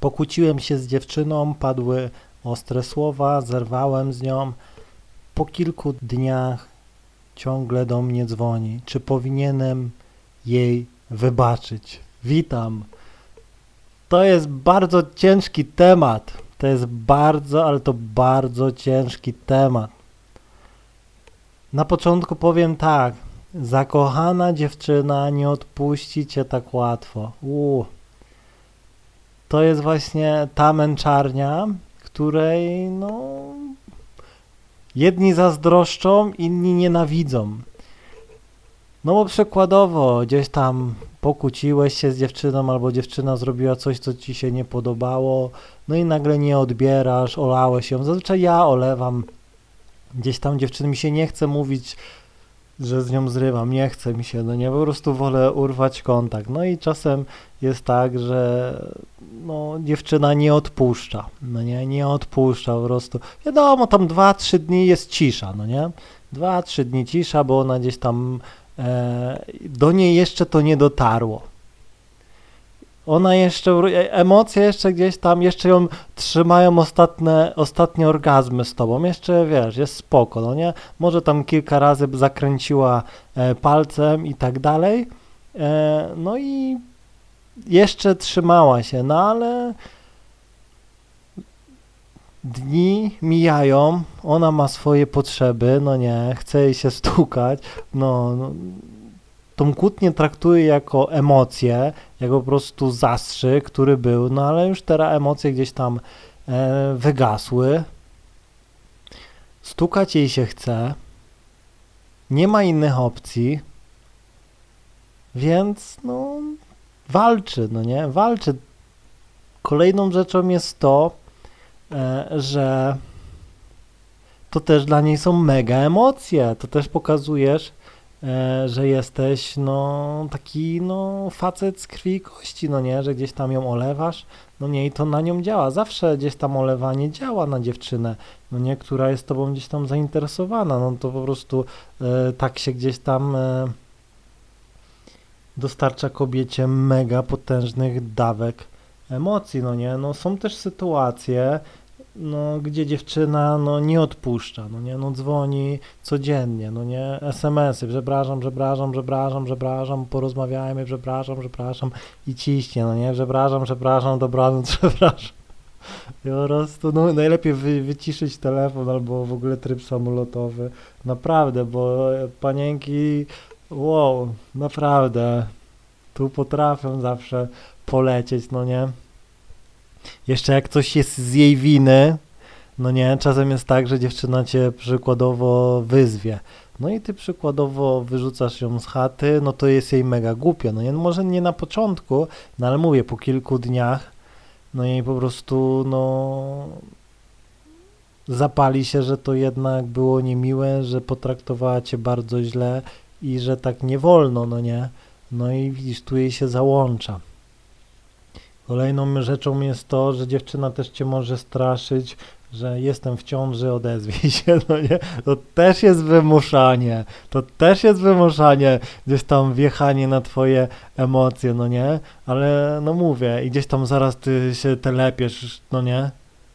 Pokłóciłem się z dziewczyną, padły ostre słowa, zerwałem z nią. Po kilku dniach ciągle do mnie dzwoni. Czy powinienem jej wybaczyć? Witam. To jest bardzo ciężki temat. To jest bardzo, ale to bardzo ciężki temat. Na początku powiem tak. Zakochana dziewczyna nie odpuści cię tak łatwo. Uu. To jest właśnie ta męczarnia, której no jedni zazdroszczą, inni nienawidzą. No bo przykładowo gdzieś tam pokłóciłeś się z dziewczyną albo dziewczyna zrobiła coś, co ci się nie podobało, no i nagle nie odbierasz, olałeś ją. Zazwyczaj ja olewam gdzieś tam dziewczyny mi się nie chce mówić, że z nią zrywam, nie chce mi się, no nie, po prostu wolę urwać kontakt. No i czasem jest tak, że no, dziewczyna nie odpuszcza, no nie, nie odpuszcza po prostu. Wiadomo, tam dwa, trzy dni jest cisza, no nie, dwa, trzy dni cisza, bo ona gdzieś tam, e, do niej jeszcze to nie dotarło. Ona jeszcze, e, emocje jeszcze gdzieś tam, jeszcze ją trzymają ostatnie, ostatnie orgazmy z tobą, jeszcze wiesz, jest spoko, no nie? Może tam kilka razy zakręciła e, palcem i tak dalej, e, no i jeszcze trzymała się, no ale dni mijają, ona ma swoje potrzeby, no nie, chce jej się stukać, no, no tą kłótnię traktuje jako emocje, jako po prostu zastrzyk, który był, no ale już teraz emocje gdzieś tam e, wygasły. Stukać jej się chce, nie ma innych opcji, więc no walczy, no nie, walczy. Kolejną rzeczą jest to, e, że to też dla niej są mega emocje, to też pokazujesz, że jesteś no taki no facet z krwi i kości, no nie, że gdzieś tam ją olewasz, no nie? I to na nią działa, zawsze gdzieś tam olewanie działa na dziewczynę, no nie, która jest tobą gdzieś tam zainteresowana, no to po prostu e, tak się gdzieś tam e, dostarcza kobiecie mega potężnych dawek emocji, no nie, no są też sytuacje, no, gdzie dziewczyna no, nie odpuszcza, no nie, no dzwoni codziennie, no nie, SMS-y, przepraszam, przepraszam, przepraszam, przepraszam, porozmawiajmy, przepraszam, przepraszam i ciśnie, no nie, przepraszam, przepraszam, dobranoc, przepraszam. I po prostu, no najlepiej wy, wyciszyć telefon albo w ogóle tryb samolotowy, naprawdę, bo panienki, wow, naprawdę, tu potrafią zawsze polecieć, no nie. Jeszcze jak coś jest z jej winy, no nie, czasem jest tak, że dziewczyna cię przykładowo wyzwie. No i ty przykładowo wyrzucasz ją z chaty, no to jest jej mega głupio. No nie, no może nie na początku, no ale mówię, po kilku dniach, no i po prostu, no zapali się, że to jednak było niemiłe, że potraktowała cię bardzo źle i że tak nie wolno, no nie. No i widzisz, tu jej się załącza. Kolejną rzeczą jest to, że dziewczyna też cię może straszyć, że jestem w ciąży, odezwij się, no nie? To też jest wymuszanie, to też jest wymuszanie, gdzieś tam wjechanie na twoje emocje, no nie? Ale no mówię, i gdzieś tam zaraz ty się telepiesz, no nie?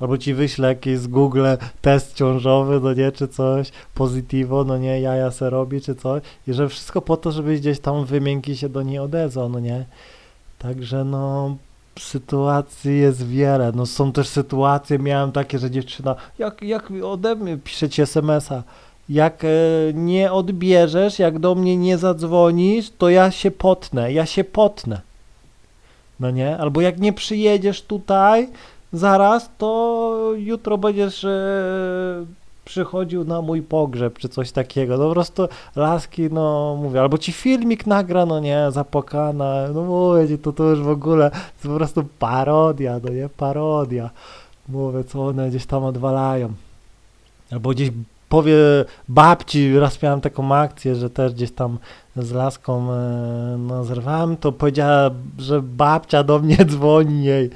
Albo ci wyślę jakiś z Google test ciążowy, no nie, czy coś, pozytywo, no nie, jaja se robi, czy coś. I że wszystko po to, żebyś gdzieś tam wymiękki się do niej odezwał, no nie? Także no, sytuacji jest wiele. No są też sytuacje, miałem takie, że dziewczyna, jak, jak ode mnie piszecie SMS-a, jak e, nie odbierzesz, jak do mnie nie zadzwonisz, to ja się potnę, ja się potnę. No nie? Albo jak nie przyjedziesz tutaj zaraz, to jutro będziesz e, przychodził na mój pogrzeb, czy coś takiego, no po prostu laski, no mówię, albo ci filmik nagra, no nie, zapokana, no mówię to to już w ogóle to po prostu parodia, no nie, parodia, mówię, co one gdzieś tam odwalają, albo gdzieś powie babci, raz miałem taką akcję, że też gdzieś tam z laską e, no, zerwałem, to powiedziała, że babcia do mnie dzwoni jej,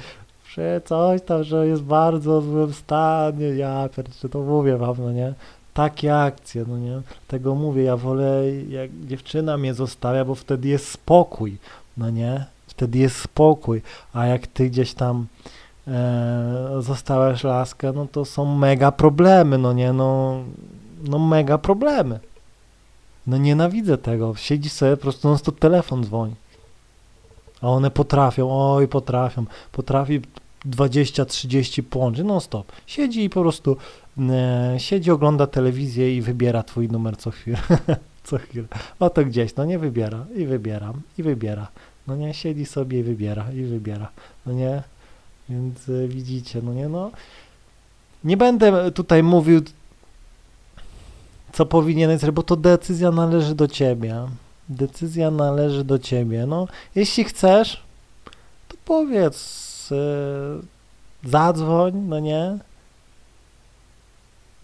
że coś tam, że jest bardzo złym stanie, ja czy to mówię wam, no nie, takie akcje, no nie, tego mówię, ja wolę, jak dziewczyna mnie zostawia, bo wtedy jest spokój, no nie, wtedy jest spokój, a jak ty gdzieś tam e, zostałeś laskę, no to są mega problemy, no nie, no, no mega problemy. No nienawidzę tego. Siedzi sobie, po prostu non stop telefon dzwoni. A one potrafią, oj potrafią, potrafi 20-30 połączyć, non stop. Siedzi i po prostu e, siedzi, ogląda telewizję i wybiera twój numer co chwilę. co chwilę. Oto gdzieś, no nie wybiera i wybiera i wybiera. No nie, siedzi sobie i wybiera i wybiera. No nie, więc e, widzicie, no nie, no. Nie będę tutaj mówił co powinieneś zrobić, bo to decyzja należy do ciebie. Decyzja należy do ciebie. No, jeśli chcesz, to powiedz, yy, zadzwoń, no nie?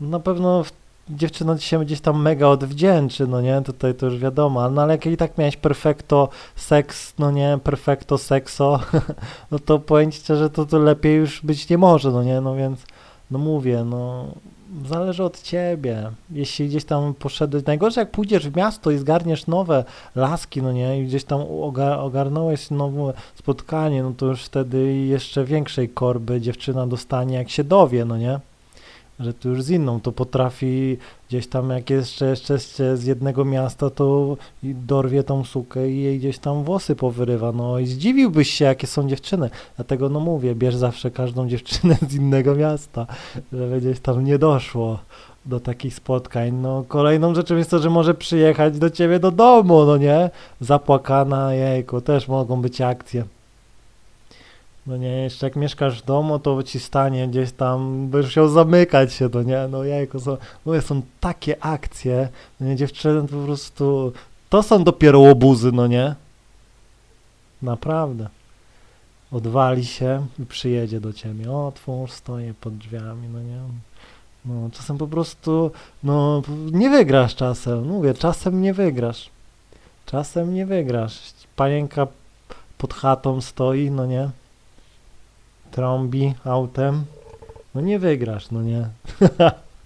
Na pewno dziewczyna ci się gdzieś tam mega odwdzięczy, no nie? Tutaj to już wiadomo, no ale jak i tak miałeś perfekto seks, no nie? Perfekto sekso, no to powiem szczerze, to, to lepiej już być nie może, no nie? No więc, no mówię, no zależy od ciebie. Jeśli gdzieś tam poszedłeś, najgorzej jak pójdziesz w miasto i zgarniesz nowe laski, no nie, i gdzieś tam ogarnąłeś nowe spotkanie, no to już wtedy jeszcze większej korby dziewczyna dostanie, jak się dowie, no nie że tu już z inną, to potrafi gdzieś tam, jak jeszcze, jeszcze z jednego miasta, to dorwie tą sukę i jej gdzieś tam włosy powyrywa, no i zdziwiłbyś się, jakie są dziewczyny, dlatego no mówię, bierz zawsze każdą dziewczynę z innego miasta, żeby gdzieś tam nie doszło do takich spotkań. No, kolejną rzeczą jest to, że może przyjechać do ciebie do domu, no nie? Zapłakana, jejku, też mogą być akcje. No nie, jeszcze jak mieszkasz w domu, to ci stanie gdzieś tam, będziesz chciał zamykać się, no nie, no jajko, są, no są takie akcje, no nie, dziewczyny po prostu, to są dopiero łobuzy, no nie? Naprawdę. Odwali się i przyjedzie do ciebie, o, twórz stoję pod drzwiami, no nie? No, czasem po prostu, no, nie wygrasz czasem, mówię, czasem nie wygrasz. Czasem nie wygrasz. Panienka pod chatą stoi, no nie? Trąbi autem, no nie wygrasz, no nie.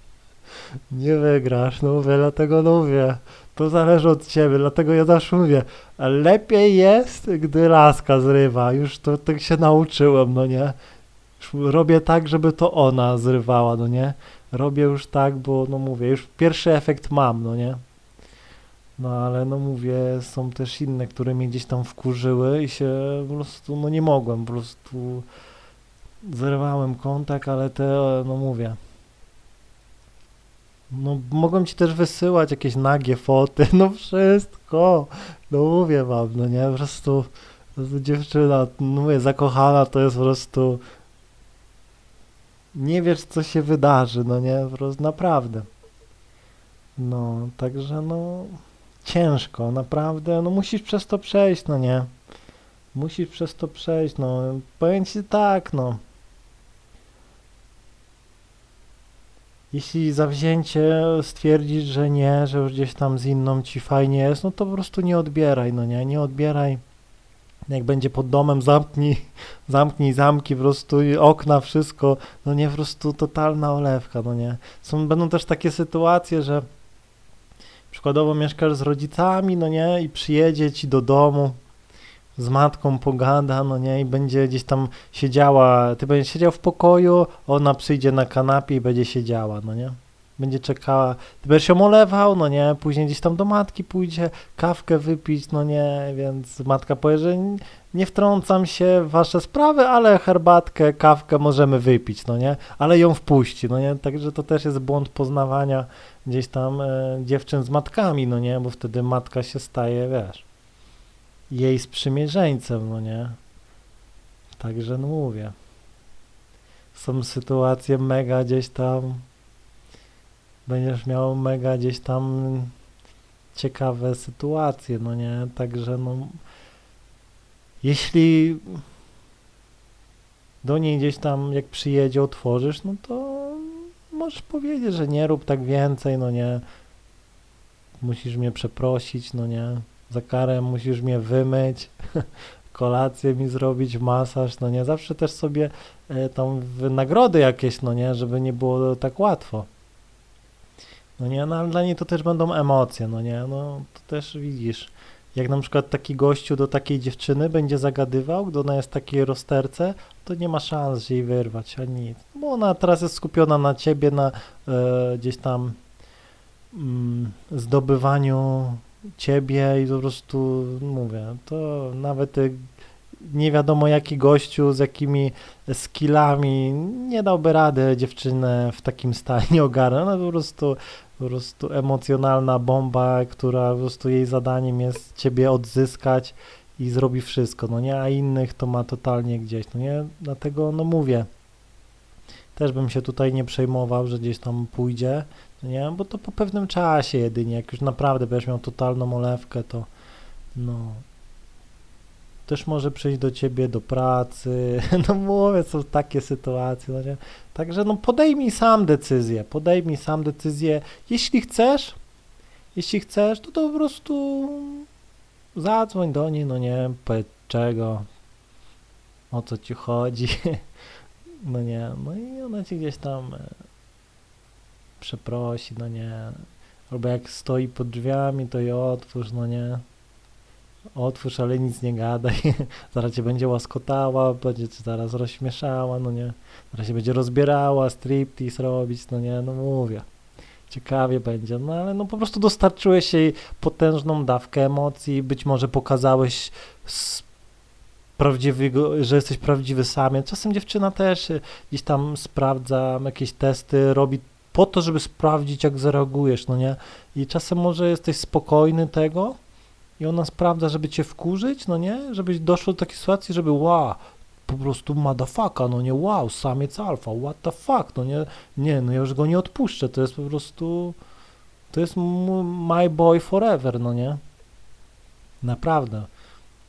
nie wygrasz, no mówię, dlatego mówię, to zależy od ciebie, dlatego ja zawsze mówię, lepiej jest, gdy laska zrywa, już to tak się nauczyłem, no nie. Już robię tak, żeby to ona zrywała, no nie. Robię już tak, bo no mówię, już pierwszy efekt mam, no nie. No ale no mówię, są też inne, które mnie gdzieś tam wkurzyły i się po prostu, no nie mogłem po prostu zerwałem kontakt, ale te, no mówię, no mogłem ci też wysyłać jakieś nagie foty, no wszystko, no mówię wam, no nie, po prostu dziewczyna, no mówię, zakochana to jest po prostu, nie wiesz co się wydarzy, no nie, po prostu naprawdę. No, także no, ciężko, naprawdę, no musisz przez to przejść, no nie. Musisz przez to przejść, no, powiem ci tak, no. Jeśli zawzięcie stwierdzisz, że nie, że już gdzieś tam z inną ci fajnie jest, no to po prostu nie odbieraj, no nie, nie odbieraj. Jak będzie pod domem, zamknij, zamknij zamki, po prostu okna, wszystko, no nie, po prostu totalna olewka, no nie. Są, będą też takie sytuacje, że przykładowo mieszkasz z rodzicami, no nie, i przyjedzie ci do domu, z matką pogada, no nie, i będzie gdzieś tam siedziała, ty będziesz siedział w pokoju, ona przyjdzie na kanapie i będzie siedziała, no nie. Będzie czekała, ty będziesz ją olewał, no nie, później gdzieś tam do matki pójdzie, kawkę wypić, no nie, więc matka powie, że nie wtrącam się w wasze sprawy, ale herbatkę, kawkę możemy wypić, no nie, ale ją wpuści, no nie, także to też jest błąd poznawania gdzieś tam e, dziewczyn z matkami, no nie, bo wtedy matka się staje, wiesz, jej sprzymierzeńcem, no nie? Także no mówię. Są sytuacje mega gdzieś tam, będziesz miał mega gdzieś tam ciekawe sytuacje, no nie? Także no, jeśli do niej gdzieś tam jak przyjedzie otworzysz, no to możesz powiedzieć, że nie rób tak więcej, no nie? Musisz mnie przeprosić, no nie? Za karę musisz mnie wymyć, kolację mi zrobić, masaż, no nie, zawsze też sobie e, tam nagrody jakieś, no nie, żeby nie było tak łatwo. No nie, no ale dla niej to też będą emocje, no nie, no to też widzisz, jak na przykład taki gościu do takiej dziewczyny będzie zagadywał, gdy ona jest w takiej rozterce, to nie ma szans jej wyrwać, ani nic. Bo ona teraz jest skupiona na ciebie, na e, gdzieś tam mm, zdobywaniu ciebie i po prostu, mówię, to nawet y, nie wiadomo jaki gościu z jakimi skillami nie dałby rady dziewczynę w takim stanie ogarnąć. Ona po prostu, po prostu emocjonalna bomba, która po prostu jej zadaniem jest ciebie odzyskać i zrobi wszystko, no nie, a innych to ma totalnie gdzieś, no nie, dlatego no mówię, też bym się tutaj nie przejmował, że gdzieś tam pójdzie, no nie, bo to po pewnym czasie jedynie, jak już naprawdę będziesz miał totalną olewkę, to no, też może przyjść do ciebie do pracy, no mówię, są takie sytuacje, no nie? Także no podejmij sam decyzję, podejmij sam decyzję, jeśli chcesz, jeśli chcesz, to, to po prostu zadzwoń do niej, no nie, powiedz czego, o co ci chodzi, no nie, no i ona ci gdzieś tam e, przeprosi, no nie, albo jak stoi pod drzwiami, to je otwórz, no nie, otwórz, ale nic nie gadaj, zaraz cię będzie łaskotała, będzie cię zaraz rozśmieszała, no nie, zaraz się będzie rozbierała, striptease robić, no nie, no mówię. Ciekawie będzie, no ale no po prostu dostarczyłeś jej potężną dawkę emocji, być może pokazałeś prawdziwego, że jesteś prawdziwy sam. Czasem dziewczyna też gdzieś tam sprawdza jakieś testy, robi po to, żeby sprawdzić, jak zareagujesz, no nie? I czasem może jesteś spokojny tego i ona sprawdza, żeby cię wkurzyć, no nie? Żebyś doszło do takiej sytuacji, żeby wow, po prostu madafaka, no nie, wow, samiec alfa, what the fuck, no nie, nie, no ja już go nie odpuszczę, to jest po prostu, to jest my boy forever, no nie? Naprawdę.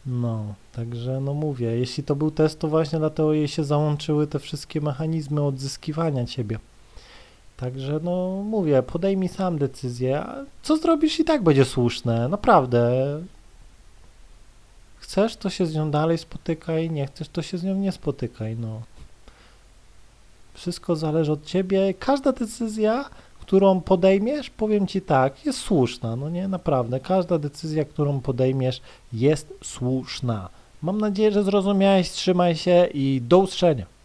No, także no mówię, jeśli to był test, to właśnie dlatego jej się załączyły te wszystkie mechanizmy odzyskiwania ciebie. Także no mówię, podejmij sam decyzję, a co zrobisz i tak będzie słuszne, naprawdę. Chcesz, to się z nią dalej spotykaj, nie chcesz, to się z nią nie spotykaj, no. Wszystko zależy od ciebie, każda decyzja, którą podejmiesz, powiem ci tak, jest słuszna, no nie, naprawdę, każda decyzja, którą podejmiesz jest słuszna. Mam nadzieję, że zrozumiałeś, trzymaj się i do usłyszenia.